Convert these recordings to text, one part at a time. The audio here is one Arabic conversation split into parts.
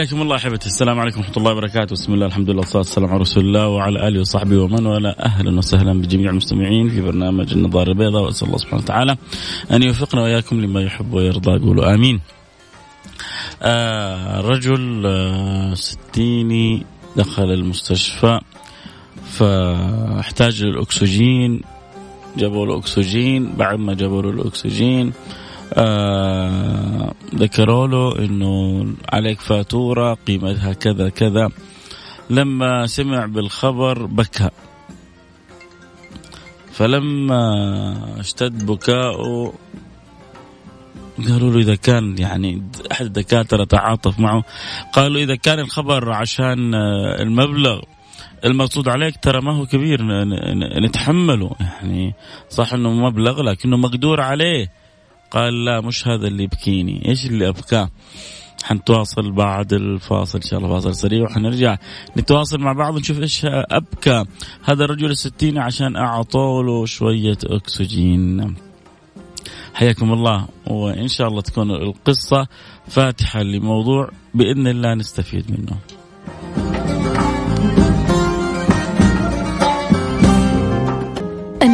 حياكم الله أحبتي. السلام عليكم ورحمة الله وبركاته. بسم الله الحمد لله والصلاة والسلام على رسول الله وعلى آله وصحبه ومن والاه. أهلا وسهلا بجميع المستمعين في برنامج النظارة البيضاء. وأسأل الله سبحانه وتعالى أن يوفقنا وإياكم لما يحب ويرضى. قولوا آمين. آه رجل آه ستيني دخل المستشفى فاحتاج للأكسجين. جابوا له أكسجين. بعد ما جابوا له الأكسجين آه ذكروا له إنه عليك فاتورة قيمتها كذا كذا. لما سمع بالخبر بكى. فلما اشتد بكاؤه قالوا له إذا كان يعني أحد الدكاترة تعاطف معه قالوا إذا كان الخبر عشان المبلغ المقصود عليك ترى ما هو كبير نتحمله. يعني صح إنه مبلغ لكنه مقدور عليه. قال لا مش هذا اللي يبكيني. إيش اللي ابكاه حنتواصل بعد الفاصل إن شاء الله فاصل سريع وحنرجع نتواصل مع بعض ونشوف إيش أبكى. هذا الرجل الستين عشان اعطوا له شوية أكسجين. حياكم الله وإن شاء الله تكون القصة فاتحة لموضوع بإذن الله نستفيد منه.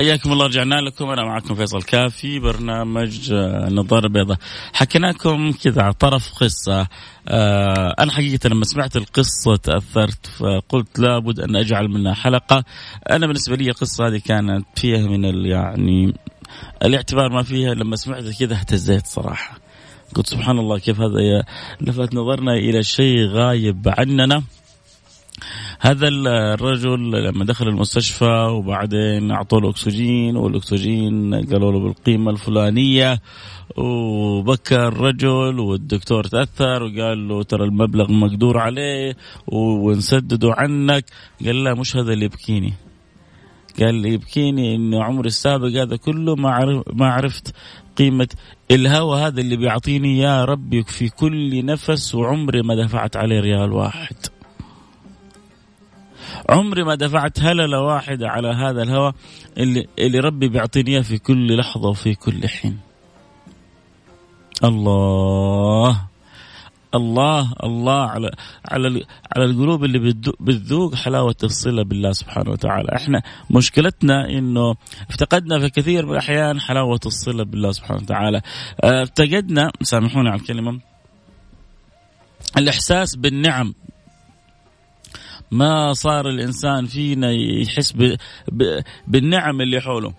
حياكم الله رجعنا لكم. أنا معكم فيصل كاف في برنامج النظاره البيضاء حكينا لكم كذا على طرف قصة. آه أنا حقيقة لما سمعت القصة تأثرت فقلت لابد أن أجعل منها حلقة. أنا بالنسبة لي القصة هذه كانت فيها من يعني الاعتبار ما فيها لما سمعت كذا اهتزيت صراحة. قلت سبحان الله كيف هذا لفت نظرنا إلى شيء غايب عننا. هذا الرجل لما دخل المستشفى وبعدين اعطوا له اكسجين والأكسجين قالوا له بالقيمة الفلانية وبكى الرجل والدكتور تأثر وقال له ترى المبلغ مقدور عليه ونسدده عنك. قال لا مش هذا اللي يبكيني. قال لي يبكيني انه عمري السابق هذا كله ما ما عرفت قيمة الهوى هذا اللي بيعطيني يا ربي في كل نفس وعمري ما دفعت عليه ريال واحد. عمري ما دفعت هللة واحدة على هذا الهوى اللي, اللي ربي بيعطيني إياه في كل لحظة وفي كل حين. الله. الله الله على على على القلوب اللي بتذوق حلاوة الصلة بالله سبحانه وتعالى، إحنا مشكلتنا إنه افتقدنا في كثير من الأحيان حلاوة الصلة بالله سبحانه وتعالى، افتقدنا سامحوني على الكلمة الإحساس بالنعم ما صار الإنسان فينا يحس ب... ب... بالنعم اللي حوله.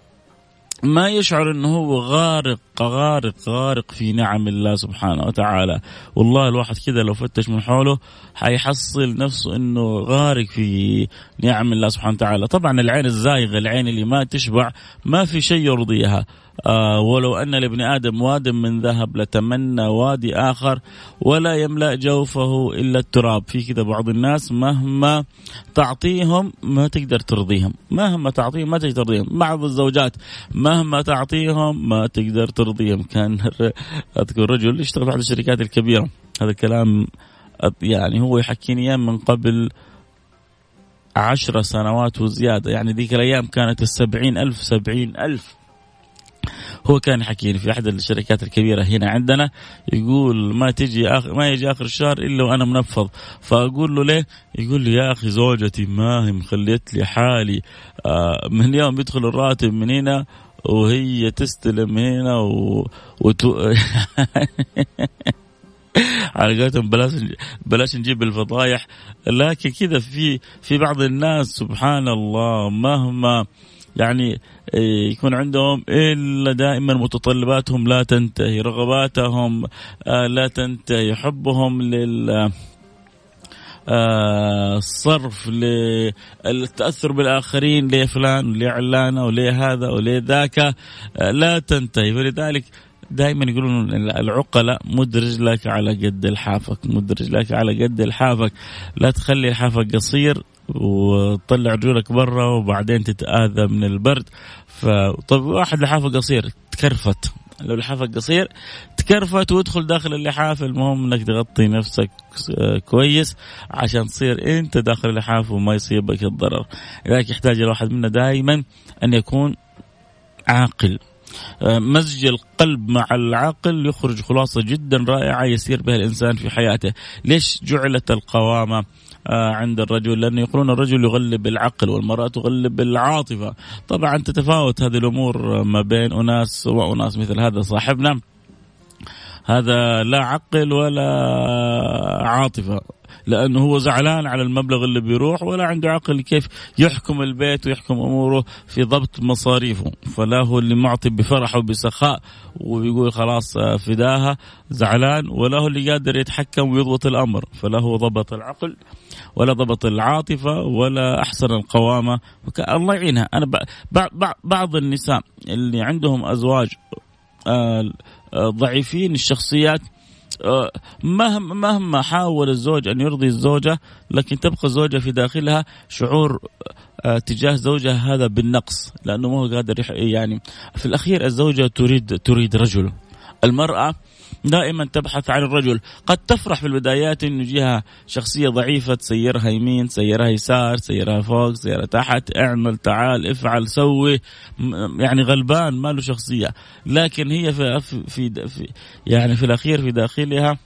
ما يشعر إنه هو غارق غارق غارق في نعم الله سبحانه وتعالى. والله الواحد كذا لو فتش من حوله حيحصل نفسه إنه غارق في نعم الله سبحانه وتعالى. طبعا العين الزايغه العين اللي ما تشبع ما في شيء يرضيها. آه ولو أن لابن آدم واد من ذهب لتمنى وادي آخر ولا يملأ جوفه إلا التراب. في كذا بعض الناس مهما تعطيهم ما تقدر ترضيهم. مهما تعطيهم ما تقدر ترضيهم. بعض الزوجات مهما تعطيهم ما تقدر ترضيهم. كان أذكر رجل يشتغل في أحد الشركات الكبيرة. هذا الكلام يعني هو يحكيني إياه من قبل عشر سنوات وزيادة. يعني ذيك الأيام كانت السبعين ألف سبعين ألف. هو كان يحكي لي في أحد الشركات الكبيرة هنا عندنا يقول ما تجي آخر ما يجي آخر الشهر إلا وأنا منفض فأقول له ليه؟ يقول لي يا أخي زوجتي ما هي مخليت لي حالي آه من يوم يدخل الراتب من هنا وهي تستلم هنا و... وتو... على قولتهم بلاش بلاش نجيب الفضايح لكن كذا في في بعض الناس سبحان الله مهما يعني إيه، يكون عندهم إلا دائما متطلباتهم لا تنتهي رغباتهم آه، لا تنتهي حبهم لل الصرف آه، للتاثر بالاخرين ليه فلان وليه علانه وليه هذا وليه ذاك آه، لا تنتهي. فلذلك دائما يقولون العقلاء مد رجلك على قد لحافك مد رجلك على قد لحافك لا تخلي لحافك قصير وتطلع رجولك برا وبعدين تتآذى من البرد. فطب واحد لحافة قصير تكرفت. لو لحافك قصير تكرفت وادخل داخل اللحاف المهم إنك تغطي نفسك كويس عشان تصير أنت داخل اللحاف وما يصيبك الضرر. لذلك يحتاج الواحد منا دائما أن يكون عاقل. مزج القلب مع العقل يخرج خلاصة جدا رائعة يسير بها الإنسان في حياته. ليش جعلت القوامة آه، عند الرجل لأنه يقولون الرجل يغلب العقل والمرأة تغلب العاطفة. طبعا تتفاوت هذه الأمور ما بين أناس وأناس مثل هذا صاحبنا. هذا لا عقل ولا عاطفة. لأنه هو زعلان على المبلغ اللي بيروح ولا عنده عقل كيف يحكم البيت ويحكم أموره في ضبط مصاريفه. فلا هو اللي معطي بفرح وبسخاء ويقول خلاص فداها زعلان ولا هو اللي قادر يتحكم ويضبط الأمر. فلا هو ضبط العقل ولا ضبط العاطفة ولا أحسن القوامة. الله يعينها. أنا بعض النساء اللي عندهم أزواج آه، آه، ضعيفين الشخصيات مهما مهما حاول الزوج أن يرضي الزوجة لكن تبقى الزوجة في داخلها شعور آه، تجاه زوجها هذا بالنقص لأنه ما هو قادر يعني في الأخير الزوجة تريد تريد رجل. المرأة دائما تبحث عن الرجل. قد تفرح في البدايات انه جهة شخصية ضعيفة تسيرها يمين تسيرها يسار تسيرها فوق تسيرها تحت اعمل تعال افعل سوي. يعني غلبان ما له شخصية. لكن هي في, في, في يعني في الأخير في داخلها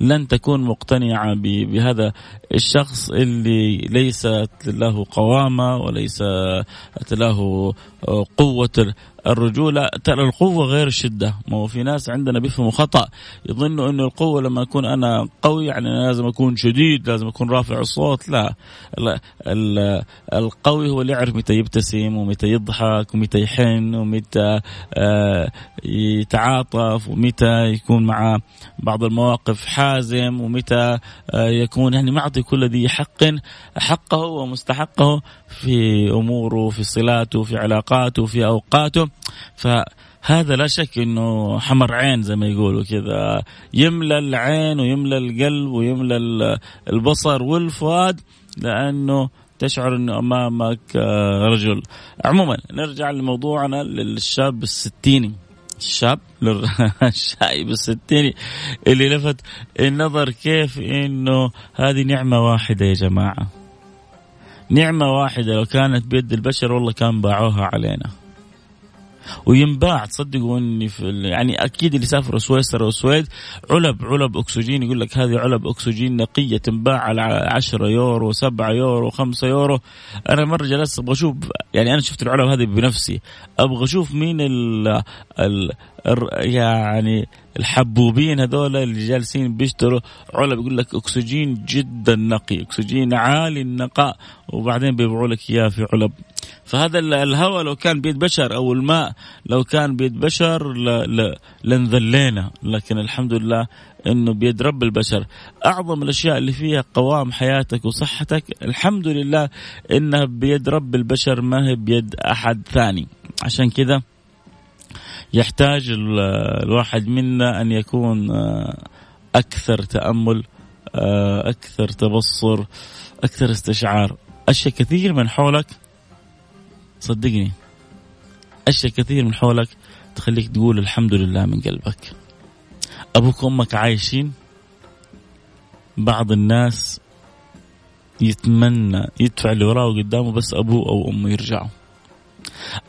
لن تكون مقتنعة بهذا الشخص اللي ليست له قوامة وليس له قوة الرجولة ترى القوة غير الشدة ما هو في ناس عندنا بيفهموا خطأ يظنوا أنه القوة لما أكون أنا قوي يعني أنا لازم أكون شديد لازم أكون رافع الصوت. لا, لا القوي هو اللي يعرف متى يبتسم ومتى يضحك ومتى يحن ومتى آه، يتعاطف ومتى يكون مع بعض المواقف حازم ومتى آه، يكون يعني معطي كل ذي حق. حقه ومستحقه في أموره في صلاته في علاقاته في أوقاته. فهذا لا شك إنه حمر عين زي ما يقولوا كذا. يملى العين ويملى القلب ويملى البصر والفؤاد لأنه تشعر إنه أمامك آه، رجل. عموما نرجع لموضوعنا للشاب الستيني. الشاب؟ الشايب الستيني اللي لفت النظر كيف إنه هذه نعمة واحدة يا جماعة. نعمة واحدة لو كانت بيد البشر والله كان باعوها علينا. وينباع. تصدقوا إني في يعني أكيد اللي سافروا سويسرا والسويد علب علب أكسجين. يقول لك هذه علب أكسجين نقية تنباع على 10 يورو 7 يورو 5 يورو. أنا مرة جلست أبغى أشوف يعني أنا شفت العلب هذه بنفسي. أبغى أشوف مين ال ال يعني الحبوبين هذول اللي جالسين بيشتروا علب. يقول لك أكسجين جدا نقي أكسجين عالي النقاء. وبعدين بيبيعوا لك إياه في علب. فهذا الهواء لو كان بيد بشر أو الماء لو كان بيد بشر لنذلينا لكن الحمد لله إنه بيد رب البشر. أعظم الأشياء اللي فيها قوام حياتك وصحتك الحمد لله إنها بيد رب البشر ما هي بيد أحد ثاني. عشان كذا يحتاج الواحد منا أن يكون آه، أكثر تأمل آه، أكثر تبصر أكثر استشعار. أشياء كثير من حولك صدقني أشياء كثير من حولك تخليك تقول الحمد لله من قلبك. أبوك وأمك عايشين بعض الناس يتمنى يدفع اللي وراه وقدامه بس أبوه أو أمه يرجعوا.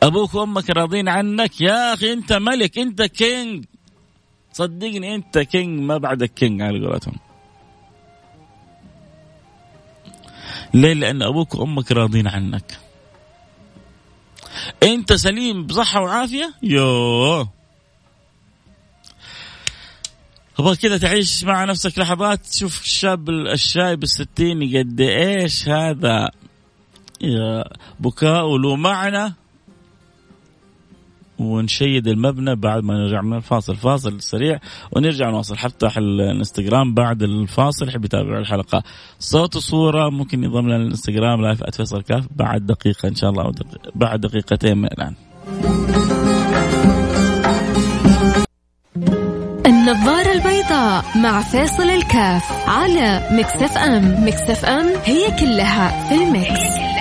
أبوك وأمك راضين عنك يا أخي أنت ملك أنت king. صدقني أنت king ما بعدك king على قولتهم. ليه؟ لأن أبوك وأمك راضين عنك. أنت سليم بصحة وعافية؟ يوه. تبغى كذا تعيش مع نفسك لحظات تشوف الشاب الشايب الستيني قد إيش هذا. بكاء له معنى ونشيد المبنى بعد ما نرجع من الفاصل. فاصل سريع ونرجع نواصل. حفتح الانستغرام بعد الفاصل. حب يتابع الحلقة. صوت وصورة ممكن يضم لنا الانستغرام live @فيصل كاف بعد دقيقة إن شاء الله أو بعد دقيقتين من الآن. النظارة البيضاء مع فيصل الكاف على Mix FM Mix FM هي كلها في ال Mix.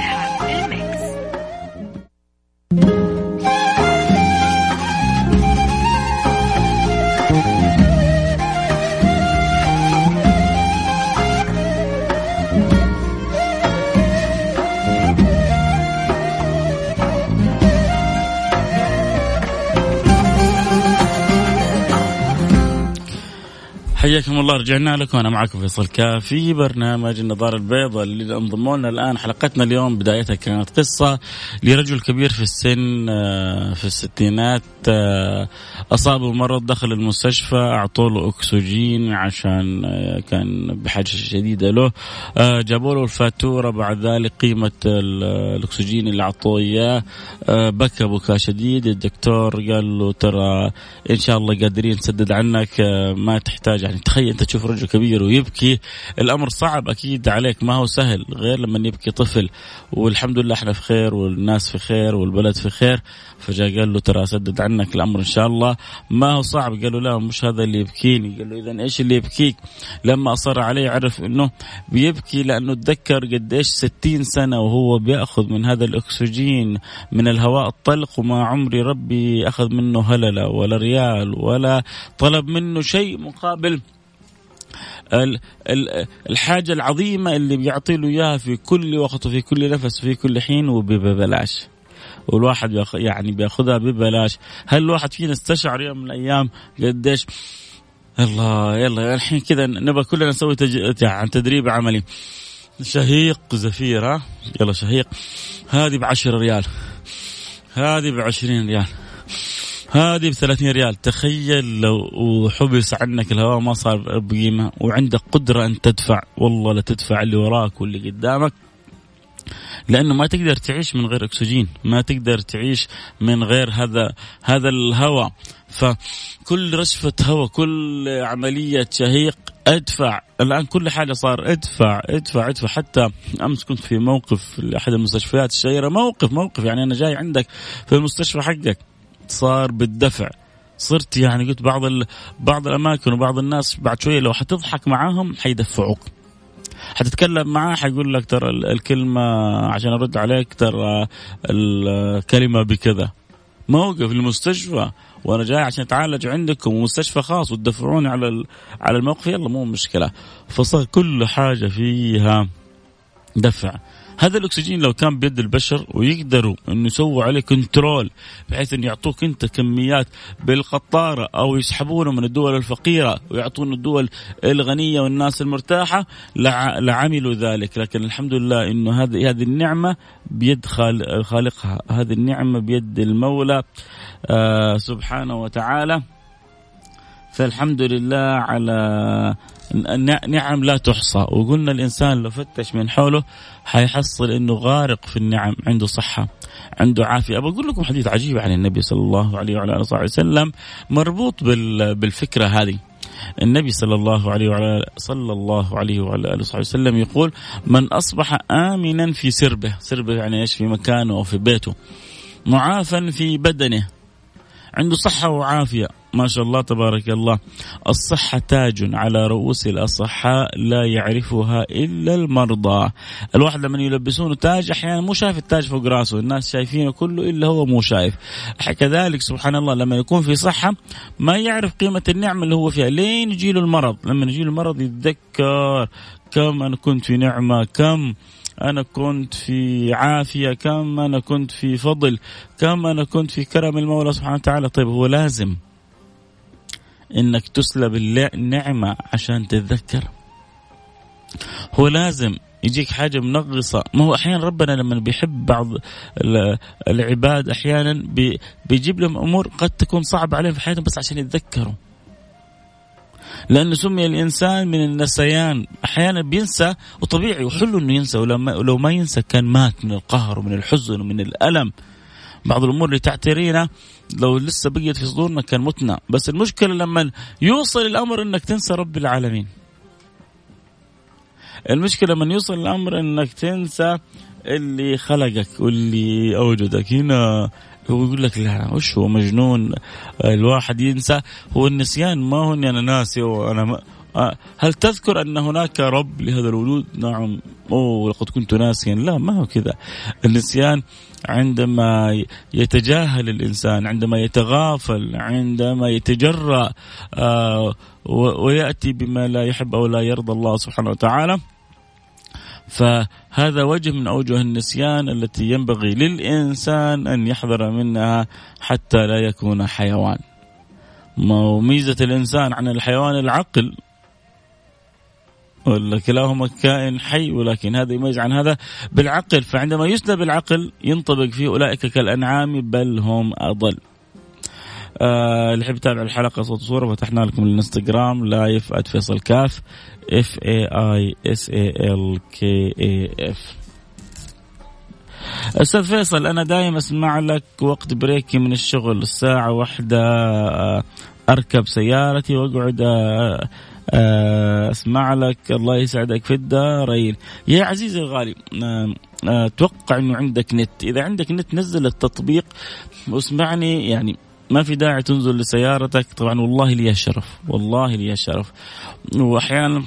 حياكم الله رجعنا لكم. أنا معكم فيصل كاف في برنامج النظارة البيضاء اللي انضموا لنا الآن. حلقتنا اليوم بدايتها كانت قصة لرجل كبير في السن آه، في الستينات آه، اصابه مرض دخل المستشفى اعطوا له اكسجين عشان آه، كان بحاجة شديدة له. جابوا له الفاتورة بعد ذلك قيمة الأكسجين اللي أعطوه إياه بكى بكاء شديد. الدكتور قال له ترى إن شاء الله قادرين نسدد عنك ما تحتاج يعني تخيل انت تشوف رجل كبير ويبكي الأمر صعب أكيد عليك ما هو سهل غير لما يبكي طفل والحمد لله إحنا في خير والناس في خير والبلد في خير. فجاء قال له ترى سدد عنك الأمر إن شاء الله. ما هو صعب قال له لا مش هذا اللي يبكيني. قال له اذا إيش اللي يبكيك؟ لما أصر عليه عرف إنه بيبكي لأنه تذكر قديش 60 سنة وهو بيأخذ من هذا الأكسجين من الهواء الطلق وما عمري ربي أخذ منه هللة ولا ريال ولا طلب منه شيء مقابل الحاجة العظيمة اللي بيعطي له إياها في كل وقت وفي كل نفس وفي كل حين وببلاش. والواحد يعني بياخذها ببلاش. هل الواحد فينا استشعر يوم من الأيام قديش؟ الله يلا الحين كذا نبغى كلنا نسوي تج... يعني تدريب عملي. شهيق زفير ها؟ يلا شهيق. هذه بعشرة ريال. هذه بعشرين ريال. هذه ب 30 ريال. تخيل لو حبس عنك الهواء ما صار بقيمة وعندك قدرة أن تدفع. والله لا تدفع اللي وراك واللي قدامك. لأنه ما تقدر تعيش من غير أكسجين. ما تقدر تعيش من غير هذا هذا الهواء. فكل رشفة هواء كل عملية شهيق ادفع. الآن كل حاجة صار ادفع ادفع ادفع. حتى أمس كنت في موقف لأحد المستشفيات الشهيرة. موقف موقف. يعني أنا جاي عندك في المستشفى حقك. صار بالدفع. صرت يعني قلت بعض بعض الأماكن وبعض الناس بعد شوية لو حتضحك معاهم حيدفعوك. حتتكلم معاه حيقول لك ترى الكلمة عشان أرد عليك ترى الكلمة بكذا. موقف المستشفى وأنا جاي عشان أتعالج عندكم مستشفى خاص وتدفعوني على على الموقف يلا مو مشكلة. فصار كل حاجة فيها دفع. هذا الأكسجين لو كان بيد البشر ويقدروا إنه يسووا عليه كنترول بحيث انه يعطوك أنت كميات بالقطارة أو يسحبونه من الدول الفقيرة ويعطون الدول الغنية والناس المرتاحة لعملوا ذلك. لكن الحمد لله إنه هذه هذه النعمة بيد خالقها. هذه النعمة بيد المولى آه سبحانه وتعالى. فالحمد لله على نعم لا تحصى. وقلنا الإنسان لو فتش من حوله حيحصل إنه غارق في النعم عنده صحة عنده عافية. أبغى أقول لكم حديث عجيب عن النبي صلى الله عليه وعلى آله وصحبه وسلم مربوط بالفكرة هذه. النبي صلى الله عليه وعلى صلى الله عليه وعلى آله وصحبه وسلم يقول من أصبح امنا في سربه. سربه يعني إيش؟ في مكانه أو في بيته. معافا في بدنه. عنده صحة وعافية. ما شاء الله تبارك الله. الصحة تاج على رؤوس الأصحاء لا يعرفها إلا المرضى. الواحد لما يلبسونه تاج أحيانا مو شايف التاج فوق راسه الناس شايفينه كله إلا هو مو شايف. كذلك سبحان الله لما يكون في صحة ما يعرف قيمة النعمة اللي هو فيها. لين يجيله المرض؟ لما يجيله المرض يتذكر كم أنا كنت في نعمة كم أنا كنت في عافية كم أنا كنت في فضل كم أنا كنت في كرم المولى سبحانه وتعالى. طيب هو لازم إنك تسلب النعمة عشان تتذكر. هو لازم يجيك حاجة منغصة. ما هو أحيانا ربنا لما بيحب بعض العباد أحيانا بيجيب لهم أمور قد تكون صعبة عليهم في حياتهم بس عشان يتذكروا. لأنه سمي الإنسان من النسيان. أحيانا بينسى وطبيعي وحلو أنه ينسى. ولو ما, ينسى كان مات من القهر ومن الحزن ومن الألم. بعض الأمور اللي تعترينا لو لسه بقيت في صدورنا كان متنا. بس المشكلة لما يوصل الأمر أنك تنسى رب العالمين. المشكلة لما يوصل الأمر أنك تنسى اللي خلقك واللي أوجدك. هنا هو يقول لك لا وش هو مجنون؟ الواحد ينسى. هو النسيان ما هو اني أنا ناسي وأنا هل تذكر أن هناك رب لهذا الوجود؟ نعم أوه لقد كنت ناسيا، لا ما هو كذا. النسيان عندما يتجاهل الإنسان، عندما يتغافل، عندما يتجرأ آه ويأتي بما لا يحب أو لا يرضى الله سبحانه وتعالى. فهذا وجه من أوجه النسيان التي ينبغي للإنسان أن يحذر منها حتى لا يكون حيوان. وميزه الإنسان عن الحيوان العقل ولا كلاهما كائن حي ولكن هذا يميز عن هذا بالعقل فعندما يسلب العقل ينطبق فيه أولئك كالأنعام بل هم أضل. آه اللي يحب يتابع الحلقة صوت وصورة فتحنا لكم الانستغرام live @فيصل كاف F A I S A L K A F أستاذ فيصل أنا دائما أسمع لك وقت بريكي من الشغل الساعة واحدة آه، أركب سيارتي وأقعد آه، اسمع لك الله يسعدك في الدارين. يا عزيزي الغالي أتوقع إنه عندك نت. إذا عندك نت نزل التطبيق واسمعني يعني ما في داعي تنزل لسيارتك. طبعا والله لي الشرف والله لي الشرف واحيانا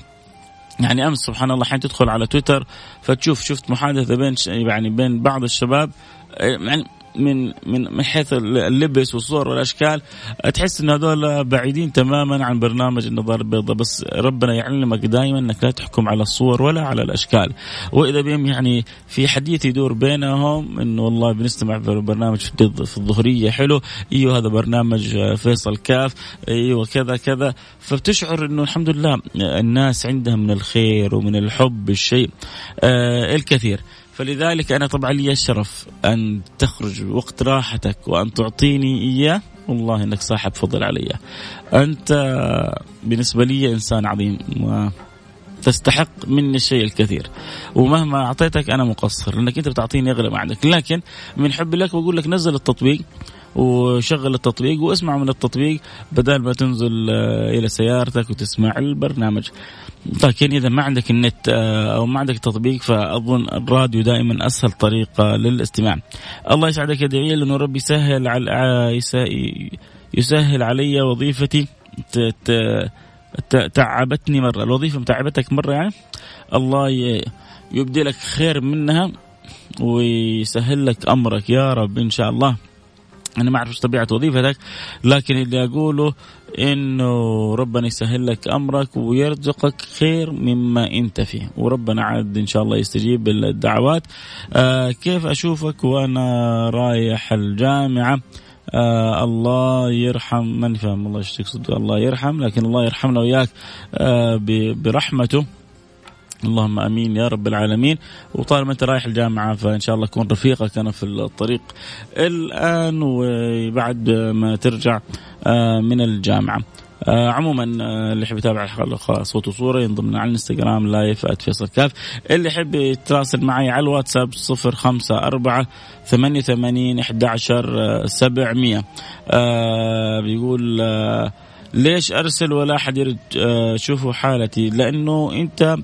يعني أمس سبحان الله حين تدخل على تويتر فتشوف شفت محادثة بين يعني بين بعض الشباب يعني من من من حيث اللبس والصور والأشكال تحس إن هذول بعيدين تماما عن برنامج النظاره البيضاء بس ربنا يعلمك دائما إنك لا تحكم على الصور ولا على الأشكال. وإذا بهم يعني في حديث يدور بينهم انه والله بنستمع برنامج في الظهرية حلو إيوه هذا برنامج فيصل كاف إيوه كذا كذا. فبتشعر إنه الحمد لله الناس عندها من الخير ومن الحب الشيء آه الكثير. فلذلك أنا طبعا لي الشرف أن تخرج وقت راحتك وأن تعطيني إياه. والله أنك صاحب فضل علي. أنت بالنسبة لي إنسان عظيم و تستحق مني الشيء الكثير. ومهما أعطيتك أنا مقصر لأنك أنت بتعطيني أغلى ما عندك. لكن من حبي لك بقول لك نزل التطبيق. وشغل التطبيق واسمع من التطبيق بدل ما تنزل آه، إلى سيارتك وتسمع البرنامج. لكن إذا ما عندك النت آه، أو ما عندك تطبيق فأظن الراديو دائما أسهل طريقة للاستماع. الله يسعدك يا دعيل إنه ربي يسهل على يسهل علي وظيفتي. تعبتني مرة. الوظيفة متعبتك مرة يعني؟ الله يبدي لك خير منها ويسهل لك أمرك. يا رب إن شاء الله. أنا ما أعرف إيش طبيعة وظيفتك لكن اللي أقوله إنه ربنا يسهل لك أمرك ويرزقك خير مما أنت فيه وربنا عاد إن شاء الله يستجيب الدعوات آه كيف أشوفك وأنا رايح الجامعة؟ آه الله يرحم من فهم الله إيش تقصد الله يرحم لكن الله يرحمنا وياك آه برحمته. اللهم آمين يا رب العالمين. وطالما أنت رايح الجامعة فإن شاء الله اكون رفيقك أنا في الطريق الآن وبعد ما ترجع آه، من الجامعة. آه عموما آه اللي يحب يتابع الحلقة صوت وصورة ينضم على الإنستغرام لايف @فيصل كاف. اللي يحب يتواصل معي على الواتساب 054 88 11 700 آه بيقول آه ليش أرسل ولا أحد يرد؟ آه حالتي لأنه أنت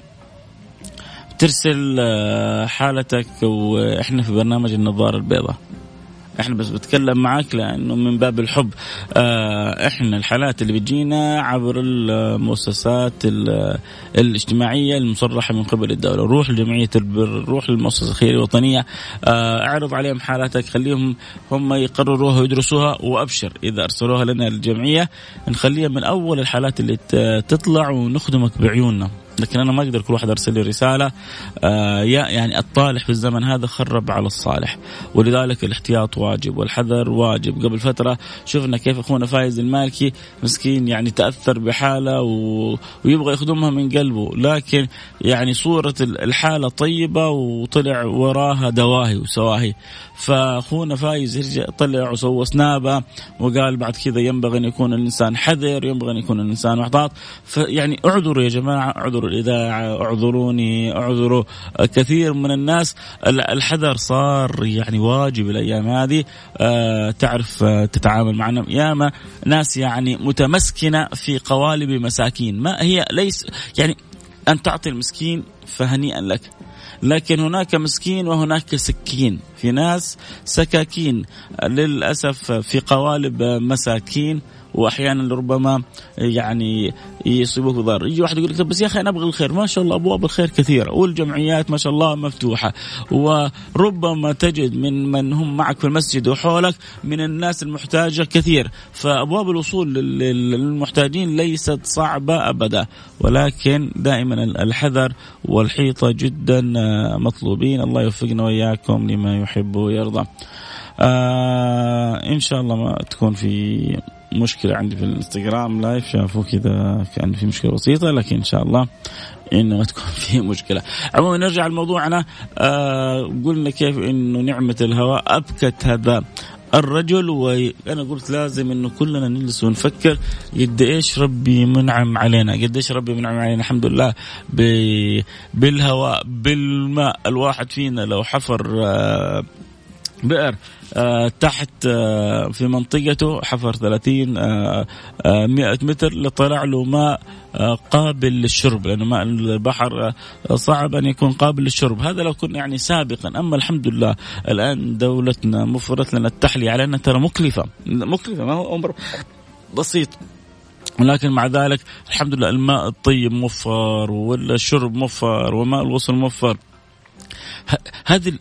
ترسل آه، حالتك وإحنا في برنامج النظارة البيضاء. إحنا بس بتكلم معك لأنه من باب الحب. آه، إحنا الحالات اللي بتجينا عبر المؤسسات الاجتماعية المصرحة من قبل الدولة. روح لجمعية البر روح للمؤسسة الخيرية الوطنية. آه، اعرض عليهم حالاتك خليهم هم يقرروها ويدرسوها وأبشر. إذا أرسلوها لنا الجمعية نخليها من أول الحالات اللي تطلع ونخدمك بعيوننا. لكن أنا ما أقدر كل واحد أرسل لي رسالة آه يعني الطالح في الزمن هذا خرب على الصالح. ولذلك الاحتياط واجب والحذر واجب. قبل فترة شفنا كيف أخونا فايز المالكي مسكين يعني تأثر بحالة و... ويبغى يخدمها من قلبه. لكن يعني صورة الحالة طيبة وطلع وراها دواهي وسواهي. فأخونا فايز طلع وسوى سنابة وقال بعد كذا ينبغي أن يكون الإنسان حذر ينبغي أن يكون الإنسان محتاط. فيعني اعذروا يا جماعة اعذروا الاذاعه أعذروني أعذروا. كثير من الناس الحذر صار يعني واجب الأيام هذه. آه تعرف آه تتعامل معنا ياما ناس يعني متمسكنة في قوالب مساكين. ما هي ليس يعني أن تعطي المسكين فهنيئا لك. لكن هناك مسكين وهناك سكين. في ناس سكاكين. للأسف في قوالب مساكين. وأحيانا ربما يعني يصيبوك ضرر. يجي واحد يقول لك بس يا أخي أنا أبغى الخير. ما شاء الله أبواب الخير كثيرة. والجمعيات ما شاء الله مفتوحة. وربما تجد من من هم معك في المسجد وحولك من الناس المحتاجة كثير. فأبواب الوصول للمحتاجين ليست صعبة أبدا. ولكن دائما الحذر والحيطة جدا مطلوبين. الله يوفقنا وإياكم لما يحب ويرضى. آه إن شاء الله ما تكون في مشكلة عندي في الانستغرام لايف شافوا كذا كان في مشكلة بسيطة لكن إن شاء الله إنه ما تكون في مشكلة. عموما نرجع لموضوعنا آه قلنا كيف إنه نعمة الهواء أبكت هذا الرجل وأنا قلت لازم إنه كلنا نجلس ونفكر قد إيش ربي منعم علينا، قد إيش ربي منعم علينا الحمد لله بالهواء بالماء، الواحد فينا لو حفر آه بئر آه تحت آه في منطقته حفر 30 آه 100 آه، متر لطلع له ماء قابل للشرب لأنه ماء البحر صعب أن يكون قابل للشرب. هذا لو كنا يعني سابقا أما الحمد لله الآن دولتنا مفرت لنا التحلية علينا ترى مكلفة مكلفة ما هو أمر بسيط. ولكن مع ذلك الحمد لله الماء الطيب موفر والشرب موفر وماء الغسل موفر هذه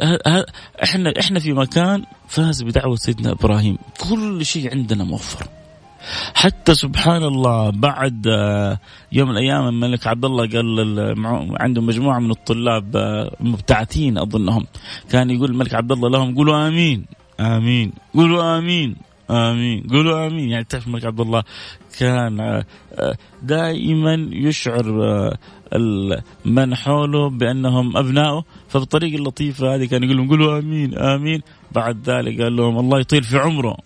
إحنا إحنا في مكان فاز بدعوة سيدنا إبراهيم. كل شيء عندنا موفر. حتى سبحان الله بعد آه، يوم من الأيام الملك عبد الله قال عنده مجموعة من الطلاب آه، مبتعثين أظنهم. كان يقول الملك عبد الله لهم قولوا آمين. آمين. قولوا آمين. آمين. قولوا آمين. يعني تعرف الملك عبد الله كان آه، دائما يشعر من حوله بأنهم ابنائه فبالطريقة اللطيفة هذه كان يقول لهم قولوا آمين آمين. بعد ذلك قال لهم الله يطيل في عمره.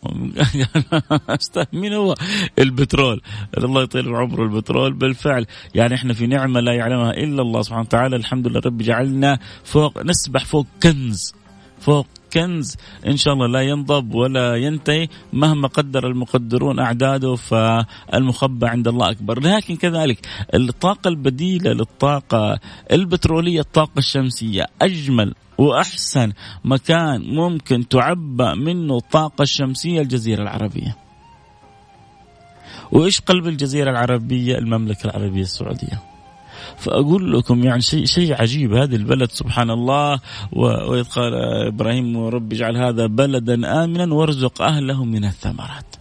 مين هو؟ البترول. الله يطيل في عمره البترول. بالفعل يعني إحنا في نعمة لا يعلمها إلا الله سبحانه وتعالى. الحمد لله رب جعلنا فوق نسبح فوق كنز فوق كنز إن شاء الله لا ينضب ولا ينتهي مهما قدر المقدرون أعداده فالمخبى عند الله أكبر. لكن كذلك الطاقة البديلة للطاقة البترولية الطاقة الشمسية أجمل وأحسن مكان ممكن تعبأ منه الطاقه الشمسية الجزيرة العربية. وإيش قلب الجزيرة العربية؟ المملكة العربية السعودية. فأقول لكم يعني شيء شيء عجيب. هذه البلد سبحان الله وإذ قال إبراهيم رب اجعل هذا بلدا آمنا وارزق أهله من الثمرات.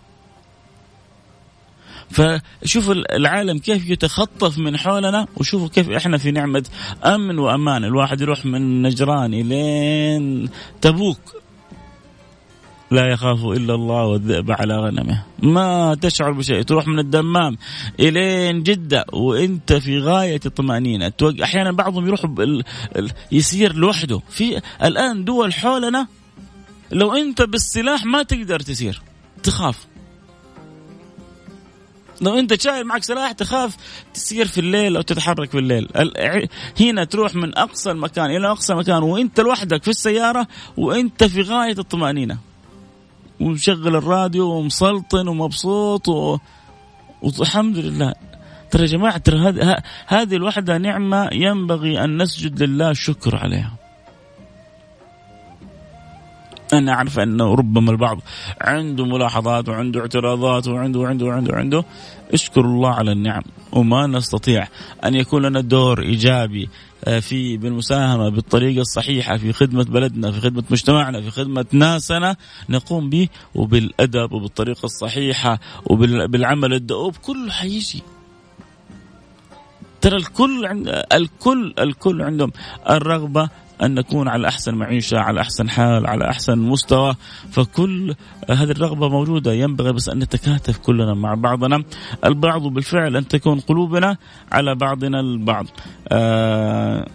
فشوفوا العالم كيف يتخطف من حولنا وشوفوا كيف إحنا في نعمة أمن وأمان. الواحد يروح من نجران إلين تبوك. لا يخاف إلا الله والذئب على غنمه. ما تشعر بشيء تروح من الدمام إلين جدة وإنت في غاية الطمأنينة. أحيانا بعضهم يروح يسير لوحده. في الآن دول حولنا لو إنت بالسلاح ما تقدر تسير تخاف. لو إنت شايل معك سلاح تخاف تسير في الليل أو تتحرك في الليل. هنا تروح من أقصى المكان إلى أقصى مكان وإنت لوحدك في السيارة وإنت في غاية الطمأنينة. ومشغل الراديو ومسلطن ومبسوط. والحمد لله ترى يا جماعة ترى هذه الوحدة نعمة ينبغي أن نسجد لله الشكر عليها. أنا أعرف أنه ربما البعض عنده ملاحظات وعنده اعتراضات وعنده وعنده وعنده وعنده. اشكر الله على النعم. وما نستطيع أن يكون لنا دور إيجابي آه، في بالمساهمة بالطريقة الصحيحة في خدمة بلدنا في خدمة مجتمعنا في خدمة ناسنا. نقوم به وبالأدب وبالطريقة الصحيحة وبالعمل الدؤوب. كله حيجي. ترى الكل عند الكل الكل عندهم الرغبة أن نكون على أحسن معيشة على أحسن حال على أحسن مستوى. فكل هذه الرغبة موجودة. ينبغي بس أن نتكاتف كلنا مع بعضنا. البعض بالفعل أن تكون قلوبنا على بعضنا البعض. آه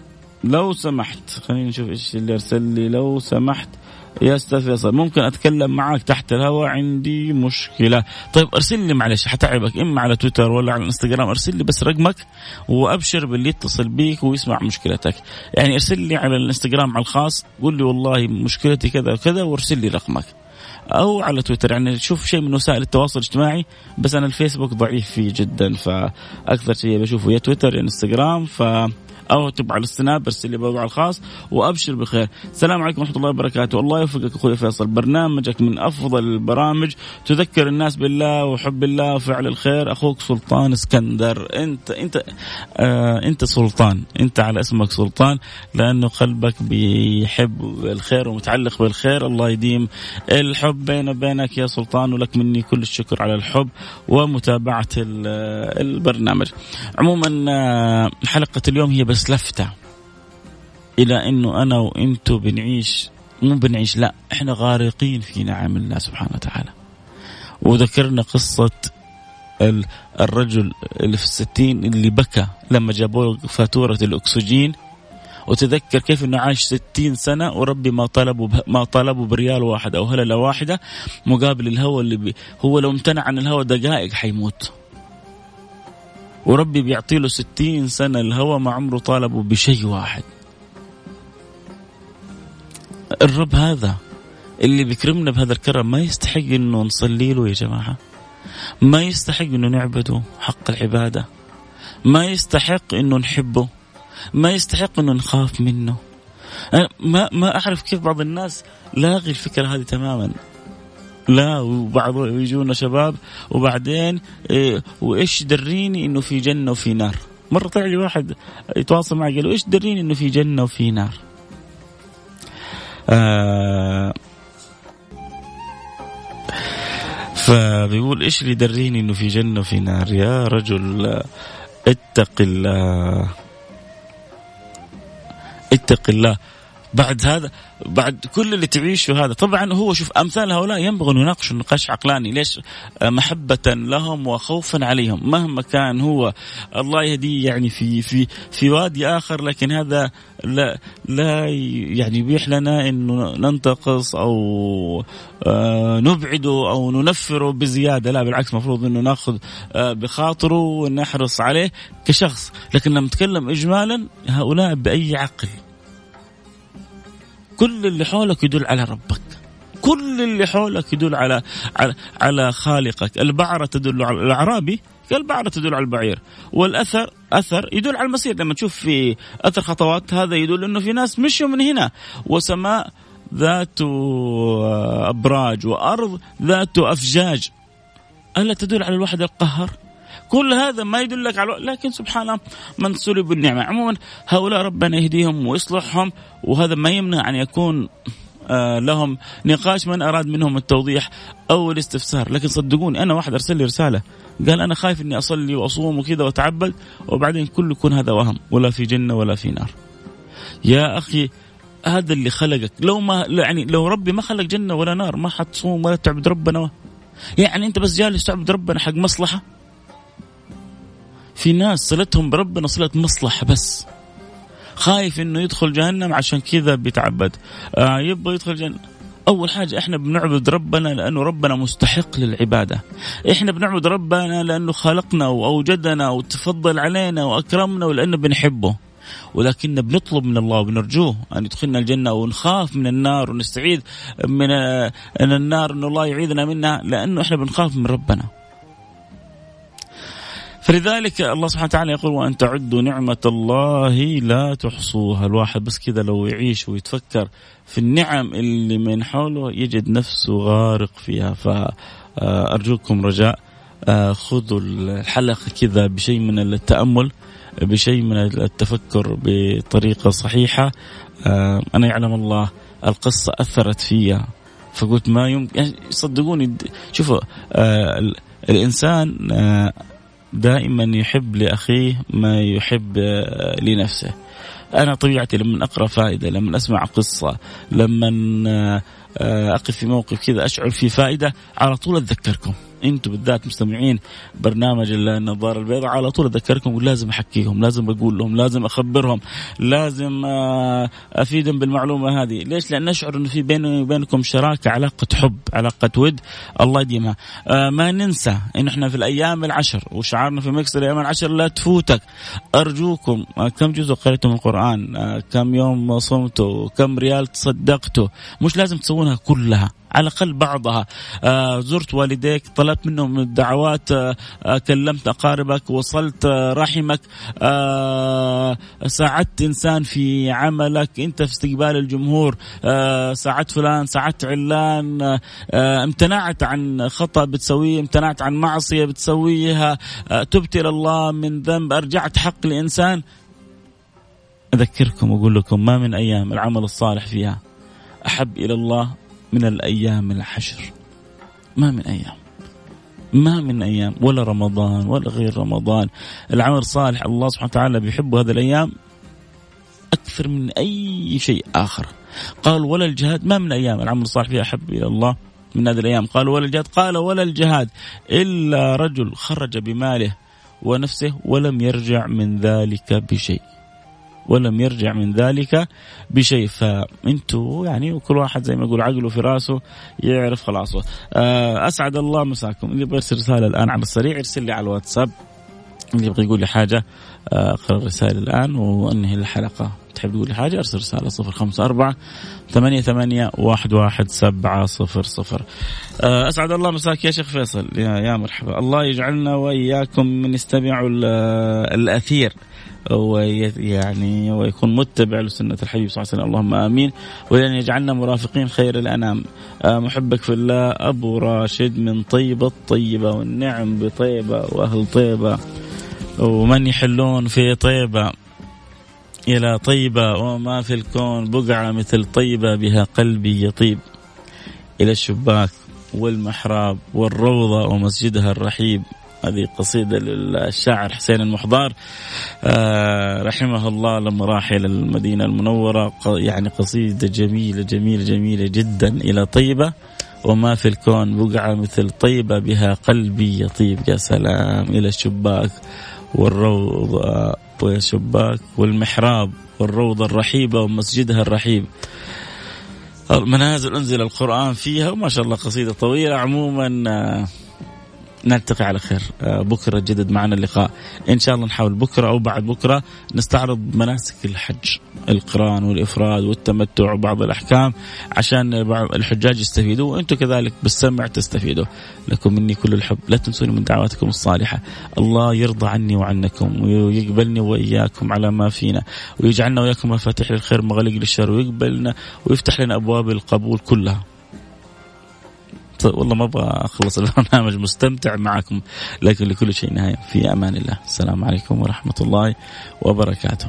لو سمحت خلينا نشوف إيش اللي أرسل لي. لو سمحت يا أستاذ فيصل ممكن أتكلم معك تحت الهواء عندي مشكلة. طيب أرسل لي معلش حتعبك. إما على تويتر ولا على الانستغرام أرسل لي بس رقمك وأبشر باللي يتصل بيك ويسمع مشكلتك. يعني أرسل لي على الإنستغرام على الخاص قول لي والله مشكلتي كذا وكذا وأرسل لي رقمك. أو على تويتر يعني شوف شيء من وسائل التواصل الاجتماعي بس أنا الفيسبوك ضعيف فيه جدا فأكثر شيء بشوفه يا تويتر يا إنستغرام ف أو تبع على السناب ارسل لي موضوع الخاص وأبشر بخير. السلام عليكم ورحمة الله وبركاته. الله يوفقك أخوي فيصل. برنامجك من أفضل البرامج. تذكر الناس بالله وحب الله وفعل الخير. أخوك سلطان اسكندر. أنت أنت آه أنت سلطان. أنت على اسمك سلطان لأنه قلبك بيحب الخير ومتعلق بالخير. الله يديم الحب بين وبينك يا سلطان ولك مني كل الشكر على الحب ومتابعة البرنامج. عموما آه، حلقة اليوم هي بس بس لفتة إلى أنه أنا وأنتو بنعيش مو بنعيش لا إحنا غارقين في نعم الله سبحانه وتعالى. وذكرنا قصة الرجل اللي في الستين اللي بكى لما جابوا له فاتورة الأكسجين. وتذكر كيف إنه عاش ستين سنة وربي ما طلبوا ما طلبوا بريال واحد أو هللة واحدة مقابل الهواء اللي بي هو لو امتنع عن الهواء دقائق حيموت. وربي بيعطي له ستين سنة الهوى ما عمره طالبه بشيء واحد. الرب هذا اللي بيكرمنا بهذا الكرم ما يستحق إنه نصلي له يا جماعة. ما يستحق إنه نعبده حق العبادة. ما يستحق إنه نحبه. ما يستحق إنه نخاف منه. ما ما أعرف كيف بعض الناس لاغي الفكرة هذه تماما. لا وبعض يجونا شباب وبعدين إيه وإيش دريني إنه في جنة وفي نار؟ مرة طلع لي واحد يتواصل معي قال إيش دريني إنه في جنة وفي نار؟ آه فبيقول إيش اللي يدريني إنه في جنة وفي نار؟ يا رجل اتق الله. اتق الله. بعد هذا بعد كل اللي تعيشه هذا. طبعا هو شوف أمثال هؤلاء ينبغي أن يناقشوا نقاش عقلاني. ليش؟ محبة لهم وخوفا عليهم. مهما كان هو الله يهديه يعني في في في وادي آخر لكن هذا لا لا يعني يبيح لنا انه ننتقص أو آه، نبعده أو ننفره بزيادة. لا بالعكس المفروض إنه ناخذ آه، بخاطره ونحرص عليه كشخص. لكن لما نتكلم اجمالا هؤلاء بأي عقل؟ كل اللي حولك يدل على ربك. كل اللي حولك يدل على على, على خالقك. البعرة تدل على الأعرابي البعرة تدل على البعير. والأثر أثر يدل على المسير لما تشوف في أثر خطوات هذا يدل أنه في ناس مشوا من هنا. وسماء ذات أبراج وأرض ذات أفجاج. ألا تدل على الواحد القهر كل هذا ما يدلك على لكن سبحان الله من سلب النعمة عموما هؤلاء ربنا يهديهم ويصلحهم وهذا ما يمنع أن يكون آه، لهم نقاش من أراد منهم التوضيح أو الاستفسار. لكن صدقوني أنا واحد أرسل لي رسالة. قال أنا خايف أني أصلي وأصوم وكذا وأتعبد وبعدين كله يكون هذا وهم ولا في جنة ولا في نار. يا أخي هذا اللي خلقك. لو ما يعني لو ربي ما خلق جنة ولا نار ما حتصوم ولا تعبد ربنا يعني أنت بس جالس تعبد ربنا حق مصلحة؟ في ناس صلتهم بربنا صلة مصلحة بس. خايف إنه يدخل جهنم عشان كذا بيتعبد. آه يبغى يدخل جهنم. أول حاجة إحنا بنعبد ربنا لأنه ربنا مستحق للعبادة. إحنا بنعبد ربنا لأنه خلقنا وأوجدنا وتفضل علينا وأكرمنا ولأنه بنحبه. ولكن بنطلب من الله وبنرجوه أن يدخلنا الجنة ونخاف من النار ونستعيذ من النار ان الله يعيذنا منها. لأنه إحنا بنخاف من ربنا. فلذلك الله سبحانه وتعالى يقول وأن تعدوا نعمة الله لا تحصوها. الواحد بس كذا لو يعيش ويتفكر في النعم اللي من حوله يجد نفسه غارق فيها. فأرجوكم رجاء آه، خذوا الحلقة كذا بشيء من التأمل بشيء من التفكر بطريقة صحيحة. آه، أنا يعلم الله القصة أثرت فيها فقلت ما يمكن يعني صدقوني شوفوا آه، الإنسان دائما يحب لأخيه ما يحب لنفسه. أنا طبيعتي لما أقرأ فائدة لما أسمع قصة لما آه، آه، أقف في موقف كذا أشعر في فائدة على طول أتذكركم. أنتم بالذات مستمعين برنامج النظارة البيضاء. على طول أذكركم لازم أحكيهم لازم أقول لهم لازم أخبرهم لازم آه، أفيدهم بالمعلومة هذه. ليش؟ لأن نشعر إنه في بيني وبينكم شراكة علاقة حب علاقة ود. الله يديمها. آه، ما ننسى إن إحنا في الأيام العشر وشعارنا في مكسر الأيام العشر لا تفوتك. أرجوكم آه، كم جزء قريتم القرآن؟ كم يوم صمتوا؟ كم ريال تصدقتوا؟ مش لازم تسوونها كلها. على الأقل بعضها. آه زرت والديك طلبت منهم الدعوات آه, آه، كلمت أقاربك وصلت رحمك. ساعدت إنسان في عملك أنت في استقبال الجمهور. ساعدت فلان ساعدت علان. امتنعت عن خطأ بتسويه امتنعت عن معصية بتسويها. تبت إلى الله من ذنب أرجعت حق لانسان أذكركم وأقول لكم ما من أيام العمل الصالح فيها أحب إلى الله. من الأيام الحشر. ما من أيام. ما من أيام. ولا رمضان ولا غير رمضان. العمل الصالح الله سبحانه وتعالى بيحب هذه الأيام أكثر من أي شيء آخر. قال ولا الجهاد. ما من أيام. العمل الصالح فيها أحب إلى الله من هذه الأيام. قال ولا الجهاد. قال ولا الجهاد إلا رجل خرج بماله ونفسه ولم يرجع من ذلك بشيء. ولم يرجع من ذلك بشيء. فانتوا يعني وكل واحد زي ما يقول عقله في راسه يعرف خلاص. آه، أسعد الله مساكم. اللي يبغى يرسل رسالة الآن على السريع يرسل لي على الواتساب. اللي يبغى يقول لي حاجة آه، أقرأ الرسائل الآن وأنهي الحلقة. تحب تقول لي حاجة؟ أرسل رسالة صفر خمسة أربعة ثمانية ثمانية واحد واحد سبعة صفر صفر. آه، أسعد الله مساك يا شيخ فيصل. يا, يا مرحبا. الله يجعلنا وإياكم من يستمعوا الأثير. ويعني ويكون متبع لسنة الحبيب صلى الله عليه وسلم. اللهم آمين. ولأن يجعلنا مرافقين خير الأنام. آه، محبك في الله أبو راشد من طيبة الطيبة والنعم بطيبة وأهل طيبة ومن يحلون في طيبة إلى طيبة وما في الكون بقعة مثل طيبة بها قلبي يطيب. إلى الشباك والمحراب والروضة ومسجدها الرحيب. هذه قصيدة للشاعر حسين المحضار. آه رحمه الله لما راح إلى المدينة المنورة يعني قصيدة جميلة جميلة جميلة جدا إلى طيبة. وما في الكون بقعة مثل طيبة بها قلبي يطيب. يا سلام إلى الشباك والروضة والشباك والمحراب والروضة الرحيبة ومسجدها الرحيب. منازل أنزل القرآن فيها وما شاء الله قصيدة طويلة. عموما آه، نلتقي على خير. آه، بكرة جدد معنا اللقاء. إن شاء الله نحاول بكرة أو بعد بكرة نستعرض مناسك الحج القرآن والإفراد والتمتع وبعض الأحكام عشان الحجاج يستفيدوا وأنتم كذلك بالسمع تستفيدوا. لكم مني كل الحب. لا تنسوني من دعواتكم الصالحة. الله يرضى عني وعنكم ويقبلني وإياكم على ما فينا ويجعلنا وإياكم مفاتيح للخير مغلق للشر ويقبلنا ويفتح لنا أبواب القبول كلها. والله ما أبغى أخلص البرنامج مستمتع معكم لكن لكل شيء نهاية. في أمان الله. السلام عليكم ورحمة الله وبركاته.